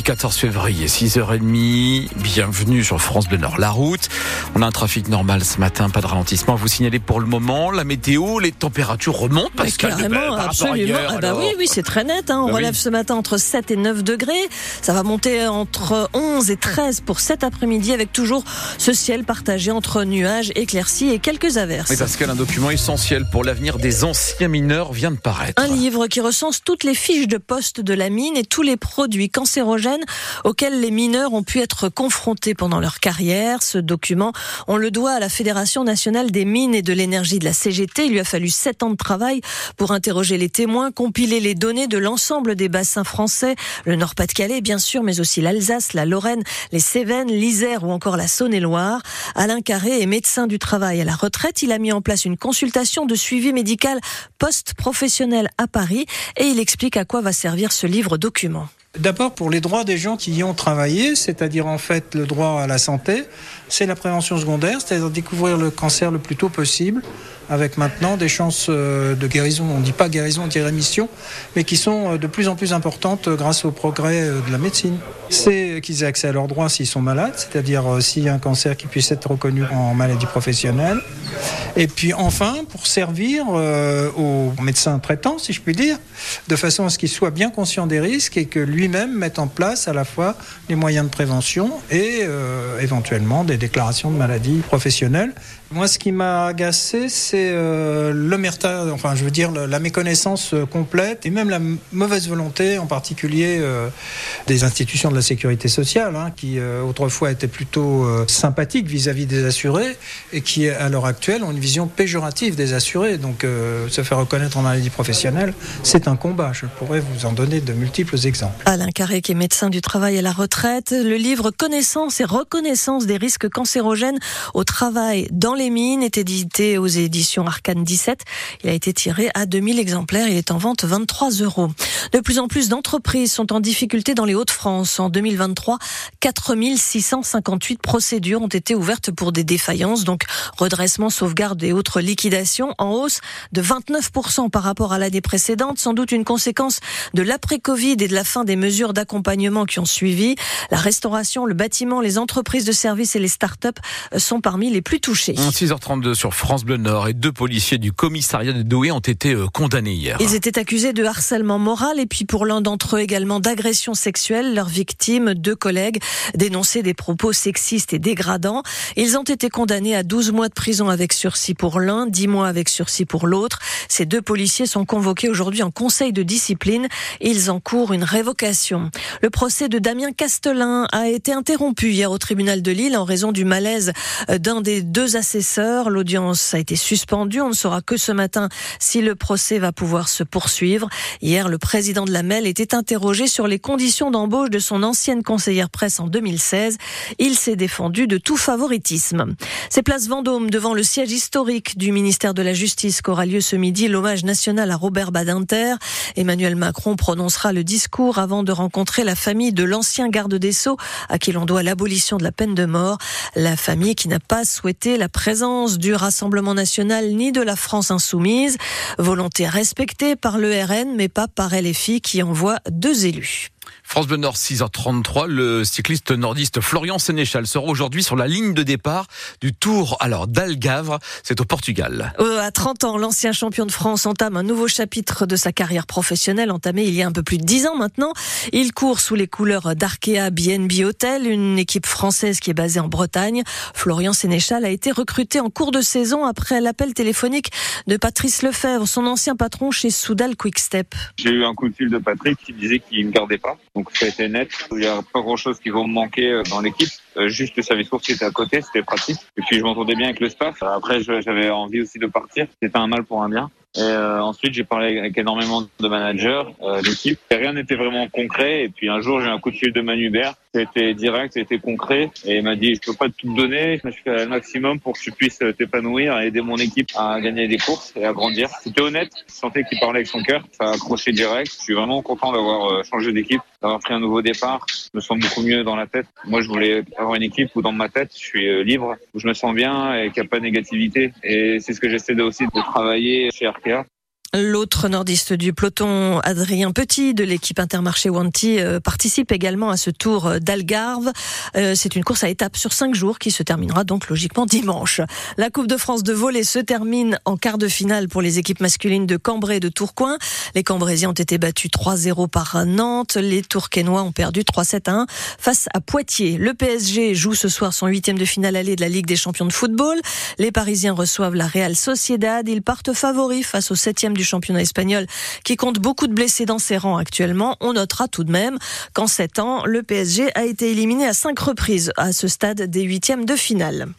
14 février, 6h30, bienvenue sur France Bleu Nord. La route, on a un trafic normal ce matin, pas de ralentissement. Vous signalez pour le moment, la météo, les températures remontent, parce Carrément, absolument. ah bah oui, oui, c'est très net. Hein. On bah relève ce matin entre 7 et 9 degrés. Ça va monter entre 11 et 13 pour cet après-midi avec toujours ce ciel partagé entre nuages, éclaircies et quelques averses. Oui, parce qu'un document essentiel pour l'avenir des anciens mineurs vient de paraître. Un livre qui recense toutes les fiches de poste de la mine et tous les produits cancérogènes auxquels les mineurs ont pu être confrontés pendant leur carrière. Ce document, on le doit à la Fédération nationale des mines et de l'énergie de la CGT. Il lui a fallu sept ans de travail pour interroger les témoins, compiler les données de l'ensemble des bassins français, le Nord-Pas-de-Calais bien sûr, mais aussi l'Alsace, la Lorraine, les Cévennes, l'Isère ou encore la Saône-et-Loire. Alain Carré est médecin du travail à la retraite. Il a mis en place une consultation de suivi médical post-professionnel à Paris et il explique à quoi va servir ce livre document. D'abord pour les droits des gens qui y ont travaillé, c'est-à-dire en fait le droit à la santé, c'est la prévention secondaire, c'est-à-dire découvrir le cancer le plus tôt possible, avec maintenant des chances euh, de guérison, on ne dit pas guérison, on dit rémission, mais qui sont euh, de plus en plus importantes euh, grâce au progrès de la médecine. C'est qu'ils aient accès à leurs droits s'ils sont malades, c'est-à-dire s'il y a un cancer qui puisse être reconnu en maladie professionnelle. Et puis enfin, pour servir aux médecins traitants, si je puis dire, de façon à ce qu'ils soient bien conscients des risques et que lui-même mette en place à la fois les moyens de prévention et éventuellement des déclarations de maladies professionnelles. Moi, ce qui m'a agacé, c'est euh, l'omerta, enfin, je veux dire, la méconnaissance euh, complète et même la mauvaise volonté, en particulier euh, des institutions de la sécurité sociale, hein, qui euh, autrefois étaient plutôt sympathiques vis-à-vis des assurés et qui, à l'heure actuelle, ont une vision péjorative des assurés. Donc, se faire reconnaître en maladie professionnelle, c'est un combat. Je pourrais vous en donner de multiples exemples. Alain Carré, qui est médecin du travail à la retraite, le livre Connaissance et reconnaissance des risques cancérogènes au travail dans les mines est édité aux éditions Arcane 17. Il a été tiré à 2000 exemplaires. Il est en vente 23 euros. De plus en plus d'entreprises sont en difficulté dans les Hauts-de-France. En 2023, 4658 procédures ont été ouvertes pour des défaillances, donc redressement, sauvegarde et autres liquidations, en hausse de 29% par rapport à l'année précédente. Sans doute une conséquence de l'après-Covid et de la fin des mesures d'accompagnement qui ont suivi. La restauration, le bâtiment, les entreprises de services et les start-up sont parmi les plus touchés. 6h32 sur France Bleu Nord et deux policiers du commissariat de Douai ont été euh, condamnés hier. Ils étaient accusés de harcèlement moral et puis pour l'un d'entre eux également d'agression sexuelle. Leurs victimes, deux collègues, dénonçaient des propos sexistes et dégradants. Ils ont été condamnés à 12 mois de prison avec sursis pour l'un, 10 mois avec sursis pour l'autre. Ces deux policiers sont convoqués aujourd'hui en conseil de discipline. Ils encourent une révocation. Le procès de Damien Castelin a été interrompu hier au tribunal de Lille en raison du malaise d'un des deux assesseurs L'audience a été suspendue. On ne saura que ce matin si le procès va pouvoir se poursuivre. Hier, le président de la MEL était interrogé sur les conditions d'embauche de son ancienne conseillère presse en 2016. Il s'est défendu de tout favoritisme. C'est place Vendôme devant le siège historique du ministère de la Justice qu'aura lieu ce midi l'hommage national à Robert Badinter. Emmanuel Macron prononcera le discours avant de rencontrer la famille de l'ancien garde des Sceaux à qui l'on doit l'abolition de la peine de mort. La famille qui n'a pas souhaité la présence du Rassemblement national ni de la France insoumise. Volonté respectée par le RN, mais pas par LFI qui envoie deux élus. France Bleu Nord 6h33, le cycliste nordiste Florian Sénéchal sera aujourd'hui sur la ligne de départ du Tour alors d'Algavre, c'est au Portugal. Euh, à 30 ans, l'ancien champion de France entame un nouveau chapitre de sa carrière professionnelle entamée il y a un peu plus de 10 ans maintenant. Il court sous les couleurs d'Arkea BNB Hotel, une équipe française qui est basée en Bretagne. Florian Sénéchal a été recruté en cours de saison après l'appel téléphonique de Patrice Lefebvre, son ancien patron chez Soudal Quickstep. J'ai eu un coup de fil de Patrick qui disait qu'il ne gardait pas. Donc ça a été net. Il n'y a pas grand chose qui va me manquer euh, dans l'équipe. Euh, juste le service course qui était à côté, c'était pratique. Et puis je m'entendais bien avec le staff. Après, j'avais envie aussi de partir. C'était un mal pour un bien. Et euh, ensuite, j'ai parlé avec énormément de managers euh, d'équipe. Rien n'était vraiment concret. Et puis un jour, j'ai un coup de fil de Manu Bert. C'était direct, c'était concret. Et il m'a dit, je peux pas tout te donner. Je fais le maximum pour que tu puisses t'épanouir et aider mon équipe à gagner des courses et à grandir. C'était honnête. Je sentais qu'il parlait avec son cœur. Ça a accroché direct. Je suis vraiment content d'avoir euh, changé d'équipe, d'avoir pris un nouveau départ. Je me sens beaucoup mieux dans la tête. Moi, je voulais avoir une équipe où dans ma tête, je suis euh, libre, où je me sens bien et qu'il n'y a pas de négativité. Et c'est ce que j'essaie aussi de travailler chez Arkea. L'autre nordiste du peloton, Adrien Petit, de l'équipe Intermarché Wanty, euh, participe également à ce tour d'Algarve. Euh, c'est une course à étapes sur cinq jours qui se terminera donc logiquement dimanche. La Coupe de France de volley se termine en quart de finale pour les équipes masculines de Cambrai et de Tourcoing. Les Cambrésiens ont été battus 3-0 par Nantes. Les Tourquenois ont perdu 3-7 1 face à Poitiers. Le PSG joue ce soir son huitième de finale allée de la Ligue des champions de football. Les Parisiens reçoivent la Real Sociedad. Ils partent favoris face au septième du championnat espagnol qui compte beaucoup de blessés dans ses rangs actuellement. On notera tout de même qu'en sept ans, le PSG a été éliminé à cinq reprises à ce stade des huitièmes de finale.